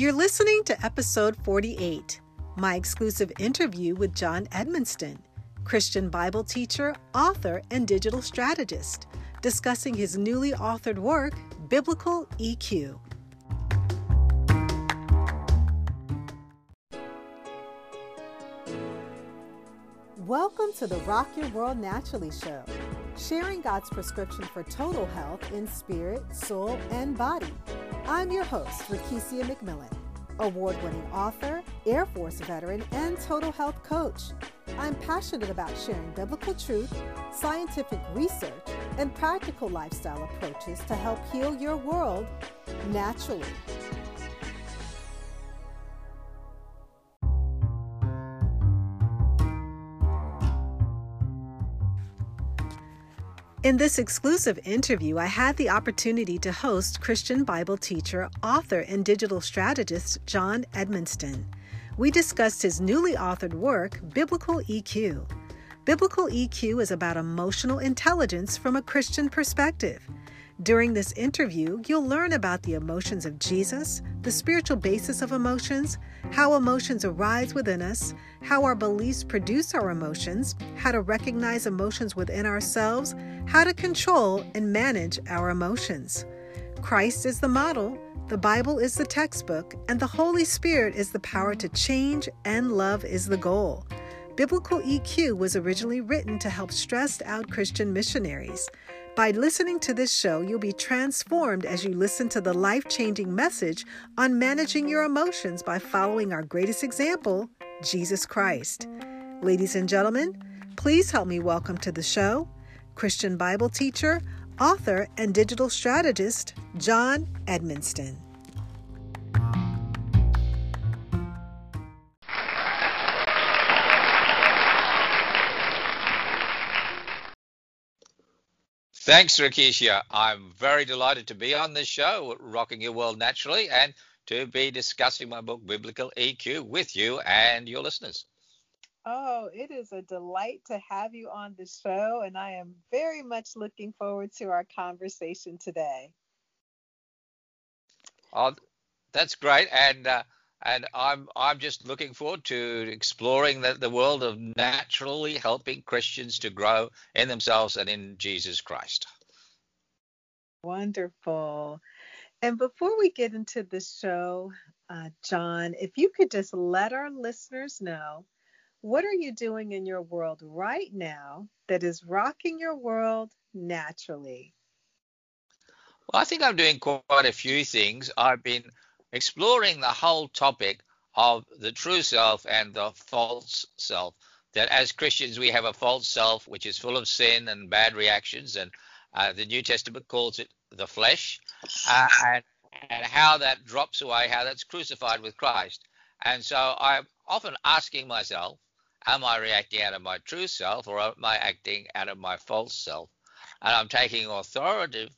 You're listening to episode 48, my exclusive interview with John Edmonston, Christian Bible teacher, author, and digital strategist, discussing his newly authored work, Biblical EQ. Welcome to the Rock Your World Naturally show, sharing God's prescription for total health in spirit, soul, and body. I'm your host, Rakesia McMillan, award winning author, Air Force veteran, and total health coach. I'm passionate about sharing biblical truth, scientific research, and practical lifestyle approaches to help heal your world naturally. In this exclusive interview, I had the opportunity to host Christian Bible teacher, author, and digital strategist John Edmonston. We discussed his newly authored work, Biblical EQ. Biblical EQ is about emotional intelligence from a Christian perspective. During this interview, you'll learn about the emotions of Jesus, the spiritual basis of emotions, how emotions arise within us, how our beliefs produce our emotions, how to recognize emotions within ourselves, how to control and manage our emotions. Christ is the model, the Bible is the textbook, and the Holy Spirit is the power to change, and love is the goal. Biblical EQ was originally written to help stressed out Christian missionaries. By listening to this show, you'll be transformed as you listen to the life changing message on managing your emotions by following our greatest example, Jesus Christ. Ladies and gentlemen, please help me welcome to the show Christian Bible teacher, author, and digital strategist, John Edmonston. Thanks, Rakesia. I'm very delighted to be on this show, Rocking Your World Naturally, and to be discussing my book, Biblical EQ, with you and your listeners. Oh, it is a delight to have you on the show, and I am very much looking forward to our conversation today. Oh, that's great, and uh, and I'm I'm just looking forward to exploring the, the world of naturally helping Christians to grow in themselves and in Jesus Christ. Wonderful. And before we get into the show, uh, John, if you could just let our listeners know what are you doing in your world right now that is rocking your world naturally? Well, I think I'm doing quite a few things. I've been exploring the whole topic of the true self and the false self. That as Christians, we have a false self which is full of sin and bad reactions, and uh, the New Testament calls it the flesh, uh, and, and how that drops away, how that's crucified with Christ. And so I'm often asking myself, am I reacting out of my true self or am I acting out of my false self? And I'm taking authoritative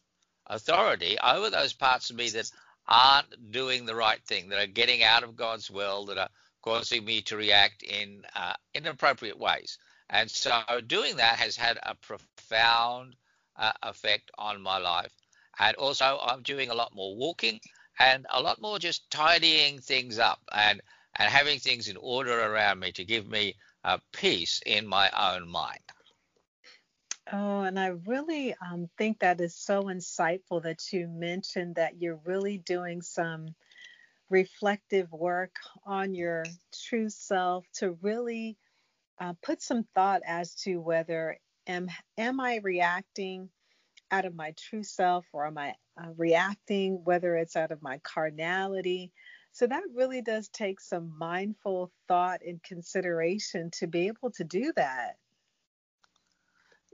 authority over those parts of me that aren't doing the right thing, that are getting out of God's will, that are causing me to react in uh, inappropriate ways. And so doing that has had a profound uh, effect on my life. And also, I'm doing a lot more walking and a lot more just tidying things up and, and having things in order around me to give me uh, peace in my own mind. Oh, and I really um, think that is so insightful that you mentioned that you're really doing some reflective work on your true self to really uh, put some thought as to whether am am I reacting out of my true self or am I uh, reacting whether it's out of my carnality. So that really does take some mindful thought and consideration to be able to do that.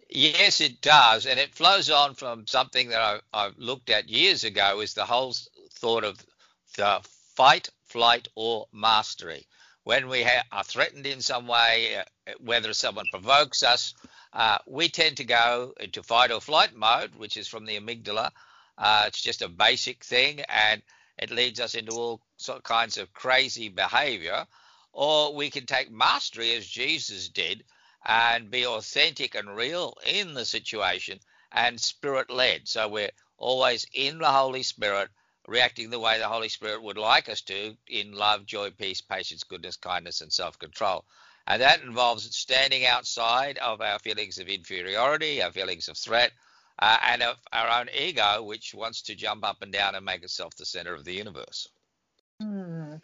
Yes, it does, and it flows on from something that I, I looked at years ago. Is the whole thought of the fight, flight, or mastery. When we ha- are threatened in some way, uh, whether someone provokes us, uh, we tend to go into fight or flight mode, which is from the amygdala. Uh, it's just a basic thing, and it leads us into all kinds of crazy behavior. Or we can take mastery, as Jesus did, and be authentic and real in the situation and spirit led. So we're always in the Holy Spirit, reacting the way the Holy Spirit would like us to in love, joy, peace, patience, goodness, kindness, and self control. And that involves standing outside of our feelings of inferiority, our feelings of threat, uh, and of our own ego, which wants to jump up and down and make itself the center of the universe. Hmm.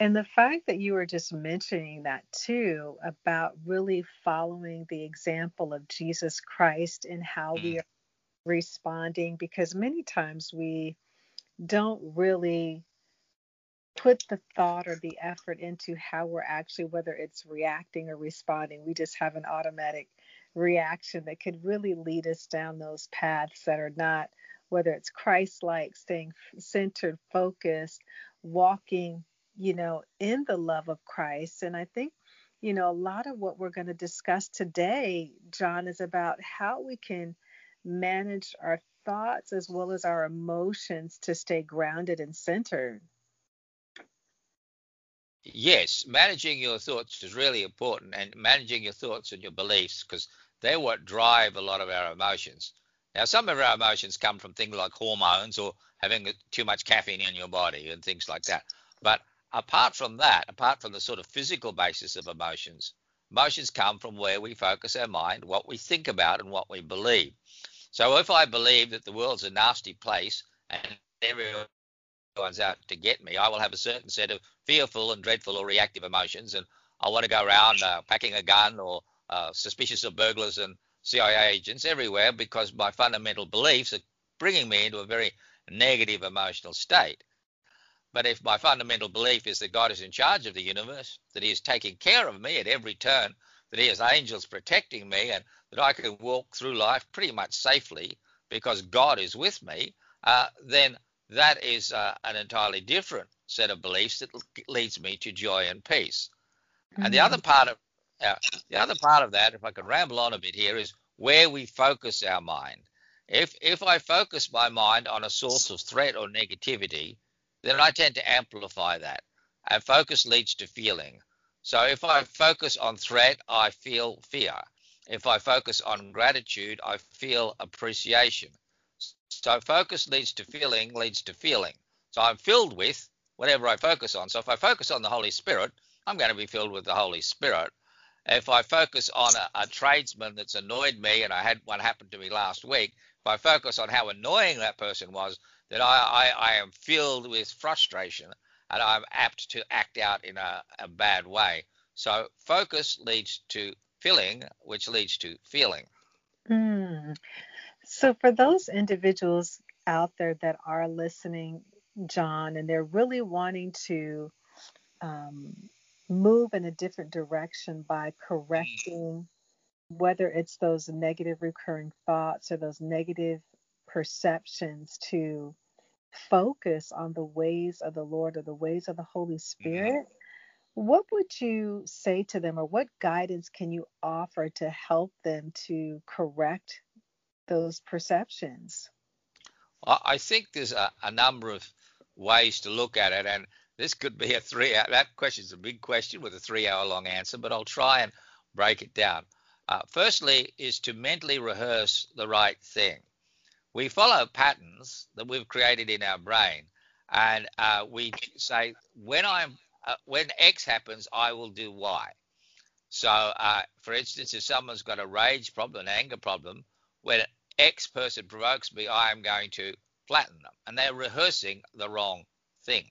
And the fact that you were just mentioning that too about really following the example of Jesus Christ and how mm. we are responding, because many times we don't really put the thought or the effort into how we're actually, whether it's reacting or responding. We just have an automatic reaction that could really lead us down those paths that are not, whether it's Christ like, staying centered, focused, walking you know, in the love of Christ. And I think, you know, a lot of what we're going to discuss today, John, is about how we can manage our thoughts as well as our emotions to stay grounded and centered. Yes, managing your thoughts is really important, and managing your thoughts and your beliefs because they're what drive a lot of our emotions. Now, some of our emotions come from things like hormones or having too much caffeine in your body and things like that. But apart from that, apart from the sort of physical basis of emotions, emotions come from where we focus our mind, what we think about, and what we believe. So if I believe that the world's a nasty place and everyone's out to get me, I will have a certain set of fearful and dreadful or reactive emotions, and I want to go around uh, packing a gun or uh, suspicious of burglars and CIA agents everywhere because my fundamental beliefs are bringing me into a very negative emotional state. But if my fundamental belief is that God is in charge of the universe, that He is taking care of me at every turn, that He has angels protecting me, and that I can walk through life pretty much safely because God is with me, uh, then that is uh, an entirely different set of beliefs that leads me to joy and peace. Mm-hmm. And the other mm-hmm. part of uh, the other part of that, if I can ramble on a bit here, is where we focus our mind. If if I focus my mind on a source of threat or negativity, then I tend to amplify that. And focus leads to feeling. So if I focus on threat, I feel fear. If I focus on gratitude, I feel appreciation. So focus leads to feeling, leads to feeling. So I'm filled with whatever I focus on. So if I focus on the Holy Spirit, I'm going to be filled with the Holy Spirit. If I focus on a, a tradesman that's annoyed me, and I had one happen to me last week, I focus on how annoying that person was, that I, I, I am filled with frustration and I'm apt to act out in a, a bad way. So focus leads to feeling, which leads to feeling. Mm. So for those individuals out there that are listening, John, and they're really wanting to um, move in a different direction by correcting whether it's those negative recurring thoughts or those negative perceptions to focus on the ways of the Lord or the ways of the Holy mm-hmm. Spirit, what would you say to them or what guidance can you offer to help them to correct those perceptions? I think there's a, a number of ways to look at it, and this could be a three hour, That question is a big question with a three-hour-long answer, but I'll try and break it down. Uh, firstly, is to mentally rehearse the right thing we follow patterns that we've created in our brain, and uh, we say when I'm uh, when X happens, I will do Y. So, uh, for instance, if someone's got a rage problem, an anger problem, when X person provokes me, I am going to flatten them, and they're rehearsing the wrong thing.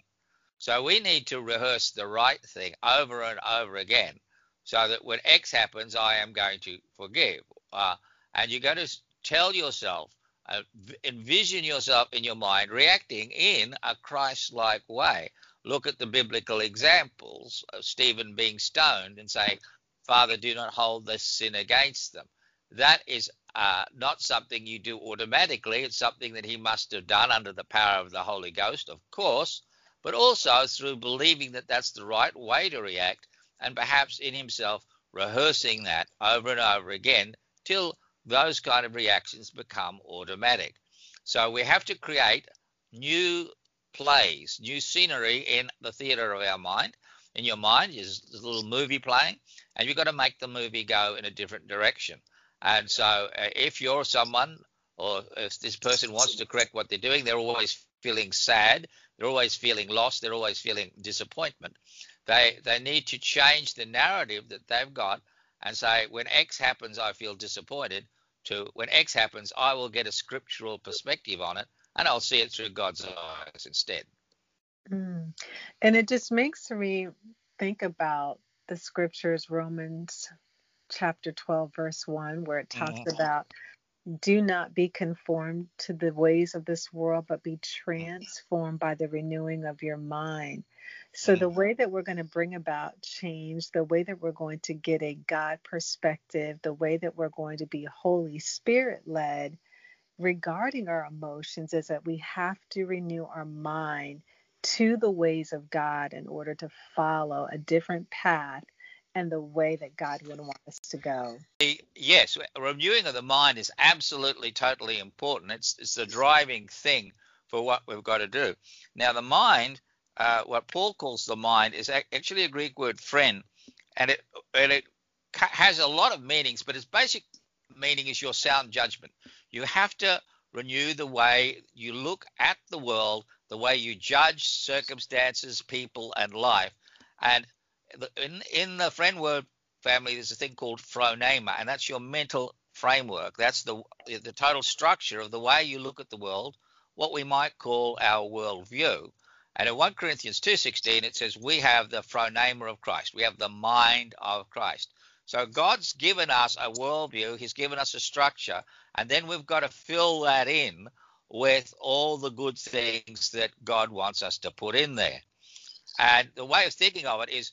So we need to rehearse the right thing over and over again, so that when X happens, I am going to forgive. Uh, and you're going to tell yourself uh, envision yourself in your mind reacting in a Christ like way. Look at the biblical examples of Stephen being stoned and saying, Father, do not hold this sin against them. That is uh, not something you do automatically. It's something that he must have done under the power of the Holy Ghost, of course, but also through believing that that's the right way to react and perhaps in himself rehearsing that over and over again till those kind of reactions become automatic. So we have to create new plays, new scenery in the theater of our mind. In your mind is a little movie playing, and you've got to make the movie go in a different direction. And so, uh, if you're someone, or if this person wants to correct what they're doing, they're always feeling sad. They're always feeling lost. They're always feeling disappointment. They they need to change the narrative that they've got and say, when X happens, I feel disappointed. To when X happens, I will get a scriptural perspective on it, and I'll see it through God's eyes instead. Mm. And it just makes me think about the scriptures, Romans chapter 12, verse 1, where it talks mm-hmm. about do not be conformed to the ways of this world, but be transformed by the renewing of your mind. So, the mm-hmm. way that we're going to bring about change, the way that we're going to get a God perspective, the way that we're going to be Holy Spirit led regarding our emotions is that we have to renew our mind to the ways of God in order to follow a different path and the way that God would want us to go. Yes, renewing of the mind is absolutely, totally important. It's, it's the driving thing for what we've got to do. Now, the mind, uh, what Paul calls the mind, is actually a Greek word phren, and it, and it has a lot of meanings, but its basic meaning is your sound judgment. You have to renew the way you look at the world, the way you judge circumstances, people, and life. And in in the phren word family, there's a thing called phronema, and that's your mental framework. That's the the total structure of the way you look at the world, what we might call our worldview. And in 1 Corinthians 2:16 it says we have the phronema of Christ. We have the mind of Christ. So God's given us a worldview, He's given us a structure, and then we've got to fill that in with all the good things that God wants us to put in there. And the way of thinking of it is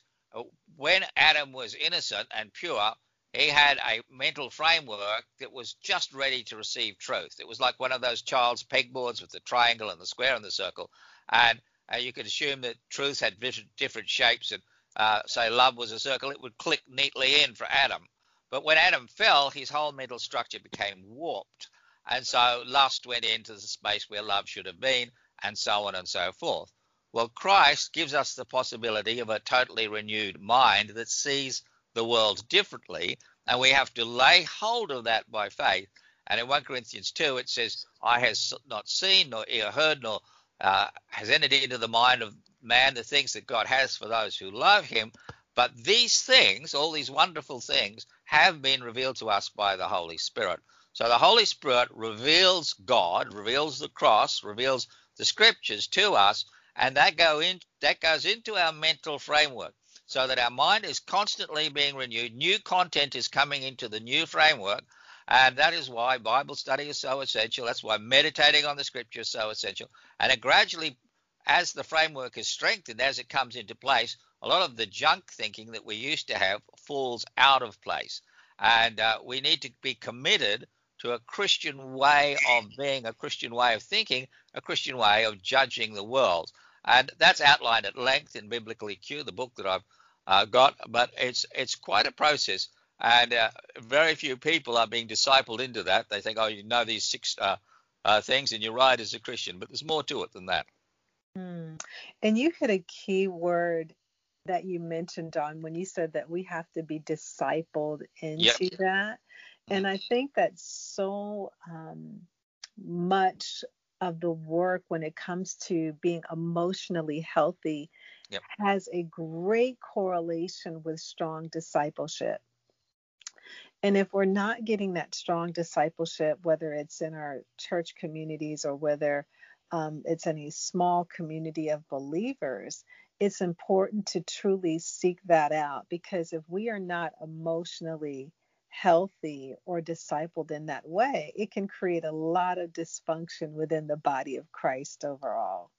when Adam was innocent and pure, he had a mental framework that was just ready to receive truth. It was like one of those child's pegboards with the triangle and the square and the circle. And uh, you could assume that truth had different shapes and uh, say love was a circle, it would click neatly in for Adam. But when Adam fell, his whole mental structure became warped. And so lust went into the space where love should have been, and so on and so forth. Well, Christ gives us the possibility of a totally renewed mind that sees the world differently, and we have to lay hold of that by faith. And in 1 Corinthians 2, it says, "Eye has not seen, nor ear heard, nor uh, has entered into the mind of man the things that God has for those who love him. But these things, all these wonderful things, have been revealed to us by the Holy Spirit. So the Holy Spirit reveals God, reveals the cross, reveals the scriptures to us, and that go in that goes into our mental framework so that our mind is constantly being renewed. New content is coming into the new framework. And that is why bible study is so essential. That's why meditating on the scripture is so essential. And it gradually as the framework is strengthened as it comes into place a lot of the junk thinking that we used to have falls out of place. And uh, we need to be committed to a Christian way of being, a Christian way of thinking, a Christian way of judging the world. And that's outlined at length in Biblical EQ, the book that I've uh, got. But it's it's quite a process, and uh, very few people are being discipled into that. They think, oh, you know these six uh, uh things, and you're right as a Christian. But there's more to it than that. Hmm. And you hit a key word that you mentioned, Don, when you said that we have to be discipled into yep. that. And I think that so um, much of the work when it comes to being emotionally healthy yep. has a great correlation with strong discipleship. And if we're not getting that strong discipleship, whether it's in our church communities or whether um, it's any small community of believers, it's important to truly seek that out because if we are not emotionally healthy or discipled in that way, it can create a lot of dysfunction within the body of Christ overall.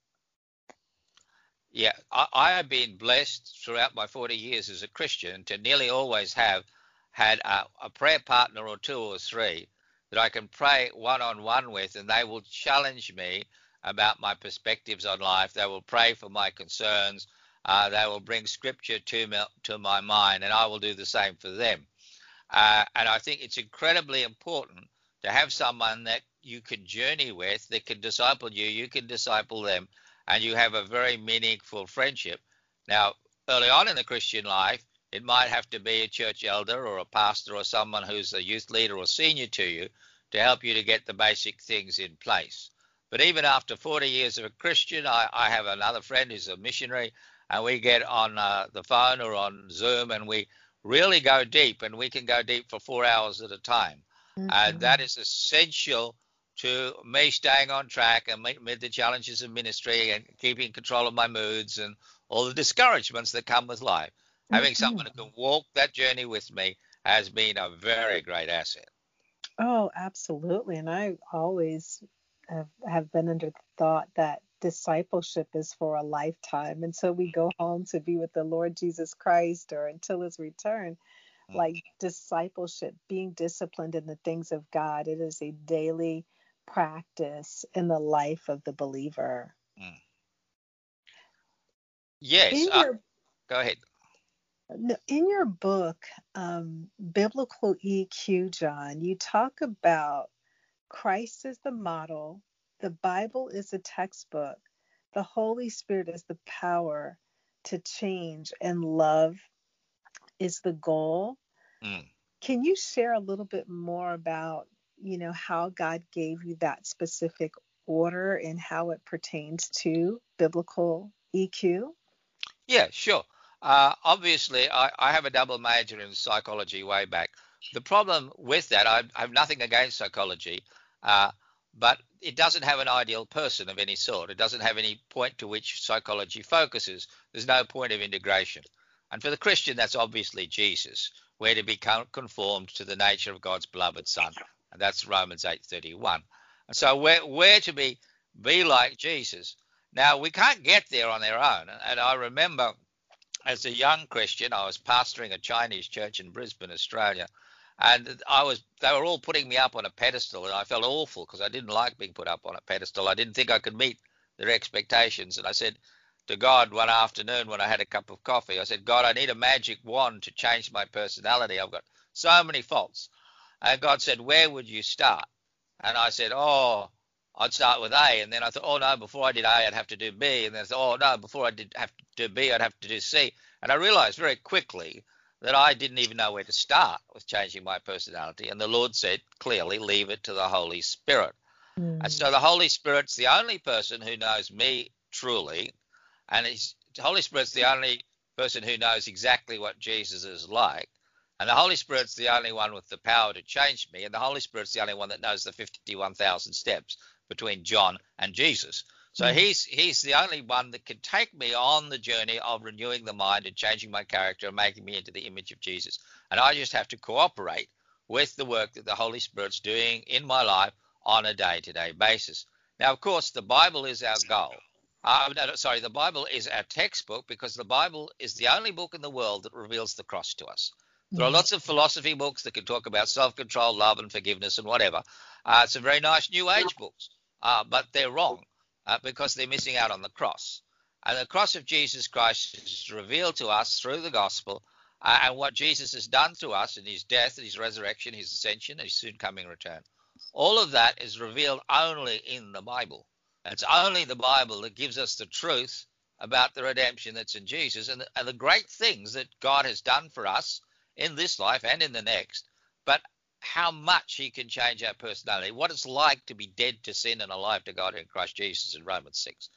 Yeah, I, I have been blessed throughout my 40 years as a Christian to nearly always have had a, a prayer partner or two or three that I can pray one on one with, and they will challenge me about my perspectives on life. They will pray for my concerns. Uh, they will bring scripture to me, to my mind, and I will do the same for them. Uh, and I think it's incredibly important to have someone that you can journey with, that can disciple you, you can disciple them, and you have a very meaningful friendship. Now, early on in the Christian life, it might have to be a church elder or a pastor or someone who's a youth leader or senior to you to help you to get the basic things in place. But even after 40 years of a Christian, I, I have another friend who's a missionary, and we get on uh, the phone or on Zoom and we really go deep, and we can go deep for four hours at a time. Mm-hmm. And that is essential to me staying on track and meet, meet the challenges of ministry and keeping control of my moods and all the discouragements that come with life. Mm-hmm. Having someone who can walk that journey with me has been a very great asset. Oh, absolutely. And I always have, have been under the thought that discipleship is for a lifetime. And so we go home to be with the Lord Jesus Christ or until his return. Mm. Like discipleship, being disciplined in the things of God, it is a daily practice in the life of the believer. Mm. Yes. Uh, your, go ahead. In your book, um, Biblical EQ, John, you talk about Christ as the model, the Bible is a textbook, the Holy Spirit is the power to change, and love is the goal. Mm. Can you share a little bit more about, you know, how God gave you that specific order and how it pertains to biblical EQ? Yeah, sure. Uh, obviously, I, I, have a double major in psychology way back. The problem with that, I, I have nothing against psychology, uh, but it doesn't have an ideal person of any sort. It doesn't have any point to which psychology focuses. There's no point of integration. And for the Christian, that's obviously Jesus. We're to be conformed to the nature of God's beloved Son, and that's Romans 8:31. And so we're, we're to be be like Jesus. Now we can't get there on our own. And I remember as a young Christian, I was pastoring a Chinese church in Brisbane, Australia, and I was they were all putting me up on a pedestal, and I felt awful because I didn't like being put up on a pedestal. I didn't think I could meet their expectations, and I said to God one afternoon when I had a cup of coffee, I said, God, I need a magic wand to change my personality. I've got so many faults. And God said, Where would you start? And I said, Oh, I'd start with A, and then I thought, oh no, before I did A, I'd have to do B, and then I thought, oh no, before I did have to do B, I'd have to do C, and I realized very quickly that I didn't even know where to start with changing my personality, and the Lord said clearly, leave it to the Holy Spirit. Mm. And so the Holy Spirit's the only person who knows me truly, and the Holy Spirit's the only person who knows exactly what Jesus is like. And the Holy Spirit's the only one with the power to change me, and the Holy Spirit's the only one that knows the 51,000 steps between John and Jesus. So mm. he's he's the only one that can take me on the journey of renewing the mind and changing my character and making me into the image of Jesus. And I just have to cooperate with the work that the Holy Spirit's doing in my life on a day-to-day basis. Now, of course, the Bible is our goal. Uh, no, sorry, the Bible is our textbook because the Bible is the only book in the world that reveals the cross to us. There are mm. lots of philosophy books that can talk about self control, love, and forgiveness and whatever. Uh, some very nice New Age books uh, but they're wrong uh, because they're missing out on the cross. And the cross of Jesus Christ is revealed to us through the gospel uh, and what Jesus has done to us in his death, his resurrection, his ascension, and his soon coming return. All of that is revealed only in the Bible. It's only the Bible that gives us the truth about the redemption that's in Jesus and the, and the great things that God has done for us in this life and in the next. But how much he can change our personality, what it's like to be dead to sin and alive to God in Christ Jesus in Romans 6.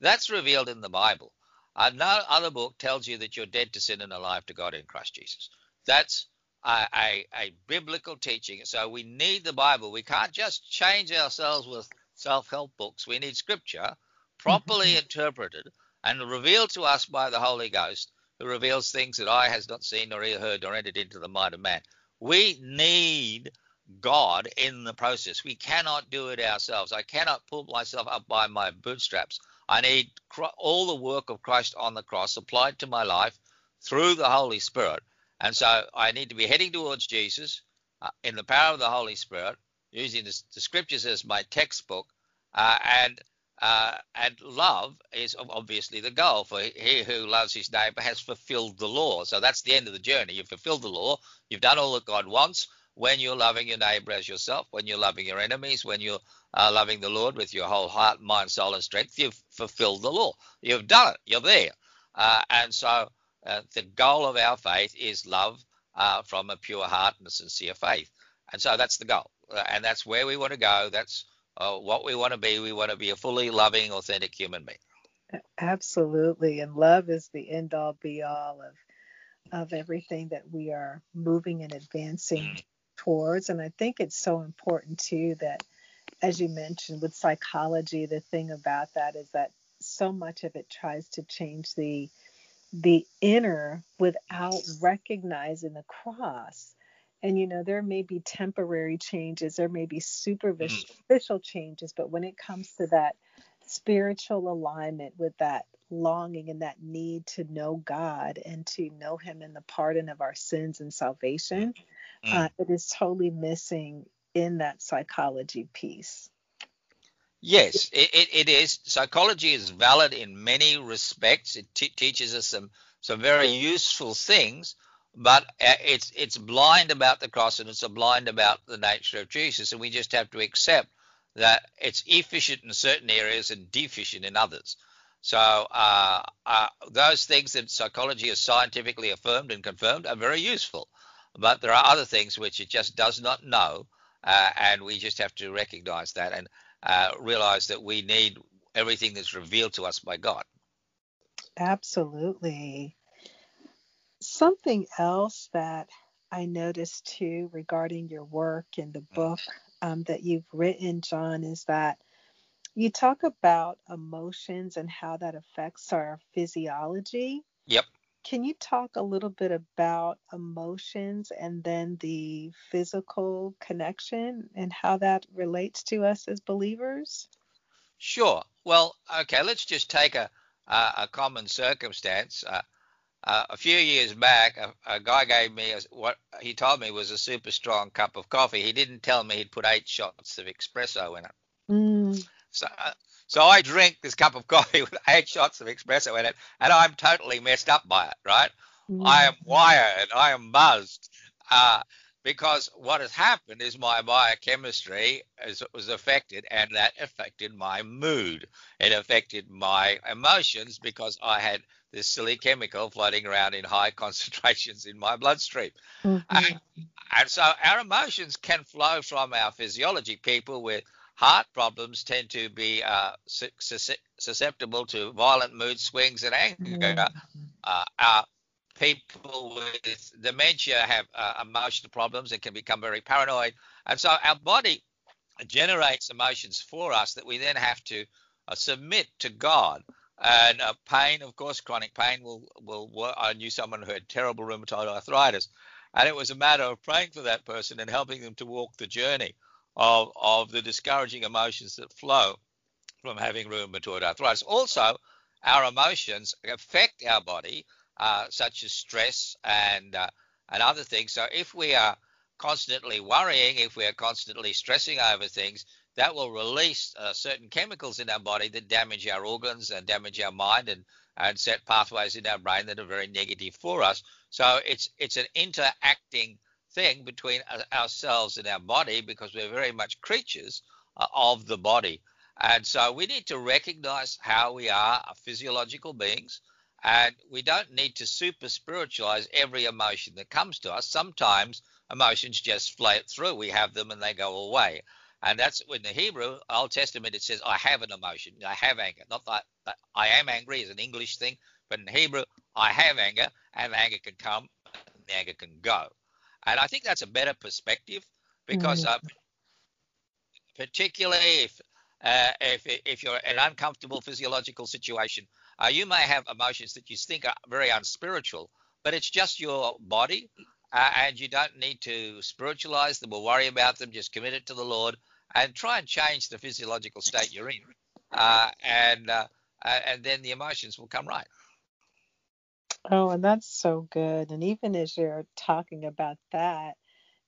That's revealed in the Bible. Uh, no other book tells you that you're dead to sin and alive to God in Christ Jesus. That's a, a, a biblical teaching. So we need the Bible. We can't just change ourselves with self help books. We need scripture properly interpreted and revealed to us by the Holy Ghost, who reveals things that eye has not seen nor ear heard nor entered into the mind of man. We need God in the process. We cannot do it ourselves. I cannot pull myself up by my bootstraps. I need all the work of Christ on the cross applied to my life through the Holy Spirit. And so I need to be heading towards Jesus uh, in the power of the Holy Spirit, using the, the scriptures as my textbook. Uh, and uh, and love is obviously the goal. For he who loves his neighbor has fulfilled the law. So that's the end of the journey. You've fulfilled the law. You've done all that God wants. When you're loving your neighbor as yourself, when you're loving your enemies, when you're uh, loving the Lord with your whole heart, mind, soul, and strength, you've fulfilled the law. You've done it. You're there. Uh, and so uh, the goal of our faith is love uh, from a pure heart and a sincere faith. And so that's the goal. Uh, and that's where we want to go. That's uh, what we want to be. We want to be a fully loving, authentic human being. Absolutely, and love is the end all be all of of everything that we are moving and advancing mm. towards. And I think it's so important too that, as you mentioned, with psychology, the thing about that is that so much of it tries to change the the inner without recognizing the cross. And you know, there may be temporary changes, there may be superficial changes, but when it comes to that spiritual alignment with that longing and that need to know God and to know Him in the pardon of our sins and salvation, mm. uh, it is totally missing in that psychology piece. Yes, it, it, it is. Psychology is valid in many respects. It t- teaches us some some very useful things, but uh, it's it's blind about the cross and it's blind about the nature of Jesus, and we just have to accept that it's efficient in certain areas and deficient in others. So uh, uh, those things that psychology has scientifically affirmed and confirmed are very useful, but there are other things which it just does not know, uh, and we just have to recognize that and uh, realize that we need everything that's revealed to us by God. Absolutely. Something else that I noticed too regarding your work in the mm. book um, that you've written, John, is that you talk about emotions and how that affects our physiology. Yep. Can you talk a little bit about emotions and then the physical connection and how that relates to us as believers? Sure. Well, okay, let's just take a, a, a common circumstance. Uh, uh, a few years back, a, a guy gave me a, what he told me was a super strong cup of coffee. He didn't tell me he'd put eight shots of espresso in it. Mm. So, uh, so I drink this cup of coffee with eight shots of espresso in it, and I'm totally messed up by it. Right? Mm. I am wired. I am buzzed. Uh, because what has happened is my biochemistry is, was affected and that affected my mood. It affected my emotions because I had this silly chemical floating around in high concentrations in my bloodstream. Mm-hmm. And, and so our emotions can flow from our physiology. People with heart problems tend to be uh, susceptible to violent mood swings and anger. Mm-hmm. Uh, people with dementia have uh, emotional problems and can become very paranoid. And so our body generates emotions for us that we then have to uh, submit to God. And uh, pain, of course, chronic pain will will work. I knew someone who had terrible rheumatoid arthritis, and it was a matter of praying for that person and helping them to walk the journey of of the discouraging emotions that flow from having rheumatoid arthritis. Also, our emotions affect our body uh, such as stress and uh, and other things. So if we are constantly worrying, if we are constantly stressing over things, that will release uh, certain chemicals in our body that damage our organs and damage our mind and and set pathways in our brain that are very negative for us. So it's it's an interacting thing between uh, ourselves and our body because we're very much creatures uh, of the body. And so we need to recognize how we are physiological beings and we don't need to super spiritualize every emotion that comes to us. Sometimes emotions just float through. We have them and they go away. And that's when the Hebrew Old Testament, it says, I have an emotion. I have anger. Not that, that I am angry is an English thing, but in Hebrew, I have anger, and anger can come, and anger can go. And I think that's a better perspective because, mm-hmm. uh, particularly if, uh, if, if you're in an uncomfortable physiological situation, uh, you may have emotions that you think are very unspiritual, but it's just your body, uh, and you don't need to spiritualize them or worry about them. Just commit it to the Lord and try and change the physiological state you're in, uh, and uh, and then the emotions will come right. Oh, and that's so good. And even as you're talking about that,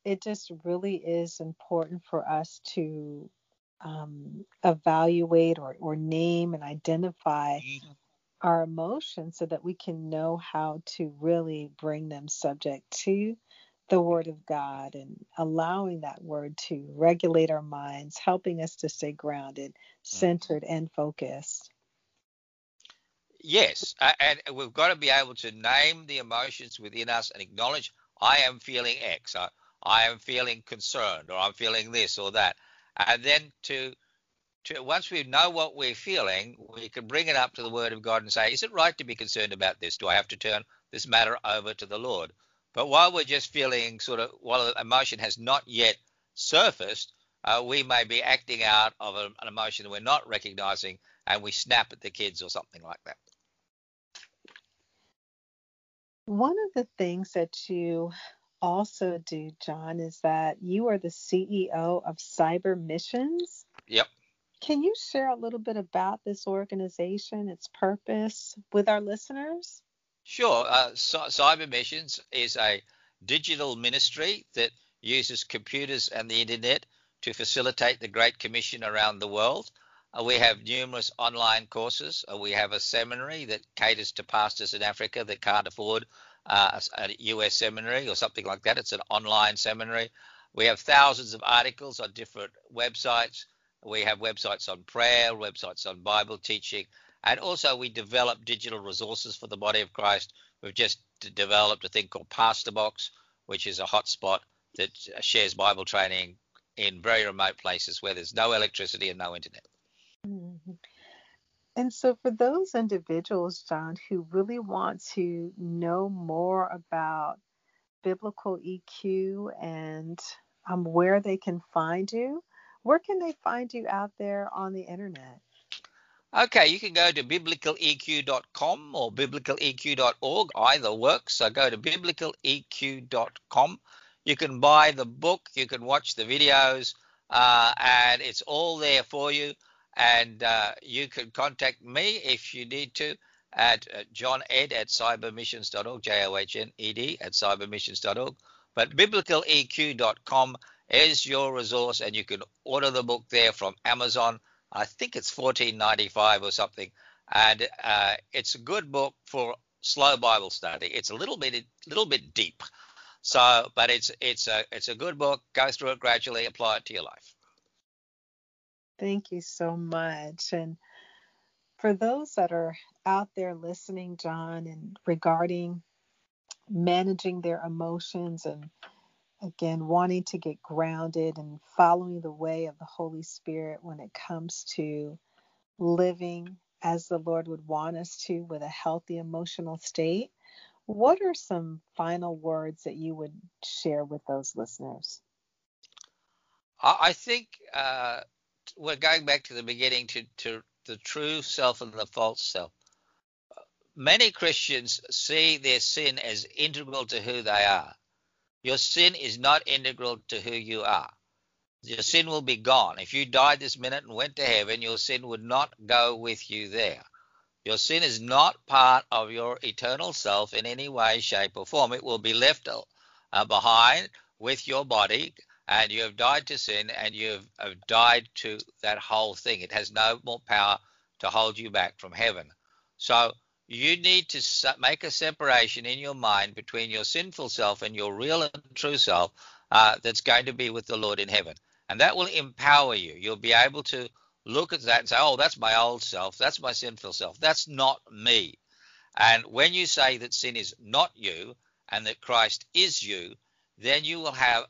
it just really is important for us to um, evaluate or, or name and identify mm-hmm our emotions so that we can know how to really bring them subject to the Word of God and allowing that Word to regulate our minds, helping us to stay grounded, mm. centered, and focused. Yes, and we've got to be able to name the emotions within us and acknowledge I am feeling X, I, I am feeling concerned, or I'm feeling this or that, and then to to, once we know what we're feeling, we can bring it up to the Word of God and say, is it right to be concerned about this? Do I have to turn this matter over to the Lord? But while we're just feeling sort of, while emotion has not yet surfaced, uh, we may be acting out of an emotion that we're not recognizing and we snap at the kids or something like that. One of the things that you also do, John, is that you are the CEO of Cyber Missions. Yep. Can you share a little bit about this organization, its purpose with our listeners? Sure. Uh, Cyber Missions is a digital ministry that uses computers and the internet to facilitate the Great Commission around the world. Uh, we have numerous online courses. Uh, we have a seminary that caters to pastors in Africa that can't afford uh, a US seminary or something like that. It's an online seminary. We have thousands of articles on different websites. We have websites on prayer, websites on Bible teaching, and also we develop digital resources for the body of Christ. We've just developed a thing called Pastor Box, which is a hotspot that shares Bible training in very remote places where there's no electricity and no internet. Mm-hmm. And so, for those individuals, John, who really want to know more about biblical EQ and um, where they can find you, where can they find you out there on the internet? Okay, you can go to biblicaleq.com or biblicaleq.org. Either works. So go to biblicaleq.com. You can buy the book, you can watch the videos, uh, and it's all there for you. And uh, you can contact me if you need to at uh, johned at cybermissions.org, J O H N E D at cybermissions.org. But biblicaleq.com is your resource, and you can order the book there from Amazon. I think it's fourteen ninety five or something, and uh, it's a good book for slow Bible study. It's a little bit little bit deep, so but it's it's a it's a good book. Go through it gradually, apply it to your life. Thank you so much, and for those that are out there listening, John, and regarding managing their emotions and again, wanting to get grounded and following the way of the Holy Spirit when it comes to living as the Lord would want us to with a healthy emotional state. What are some final words that you would share with those listeners? I think uh, we're going back to the beginning to, to the true self and the false self. Many Christians see their sin as integral to who they are. Your sin is not integral to who you are. Your sin will be gone. If you died this minute and went to heaven, your sin would not go with you there. Your sin is not part of your eternal self in any way, shape, or form. It will be left uh, behind with your body, and you have died to sin and you have died to that whole thing. It has no more power to hold you back from heaven. So you need to make a separation in your mind between your sinful self and your real and true self uh, that's going to be with the Lord in heaven. And that will empower you. You'll be able to look at that and say, oh, that's my old self. That's my sinful self. That's not me. And when you say that sin is not you and that Christ is you, then you will have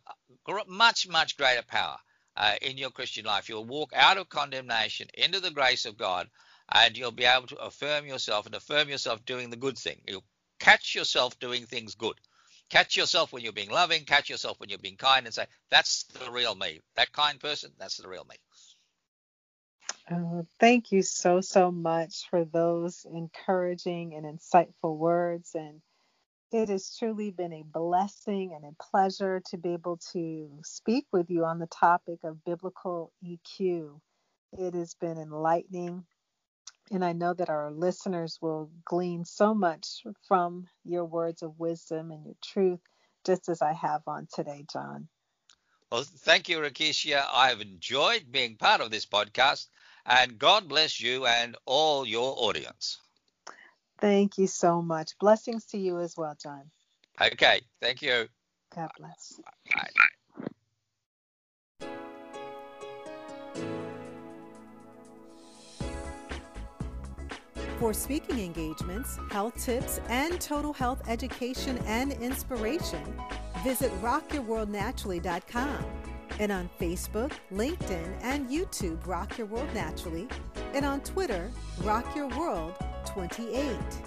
much, much greater power uh, in your Christian life. You'll walk out of condemnation into the grace of God and you'll be able to affirm yourself and affirm yourself doing the good thing. You'll catch yourself doing things good. Catch yourself when you're being loving, catch yourself when you're being kind, and say, That's the real me. That kind person, that's the real me. Uh, thank you so, so much for those encouraging and insightful words. And it has truly been a blessing and a pleasure to be able to speak with you on the topic of biblical EQ. It has been enlightening and I know that our listeners will glean so much from your words of wisdom and your truth, just as I have on today, John. Well, thank you, Rakesia. I've enjoyed being part of this podcast, and God bless you and all your audience. Thank you so much. Blessings to you as well, John. Okay. Thank you. God bless. Bye. For speaking engagements, health tips, and total health education and inspiration, visit rockyourworldnaturally.com. and on Facebook, LinkedIn, and YouTube, Rock Your World Naturally, and on Twitter, Rock Your World 28.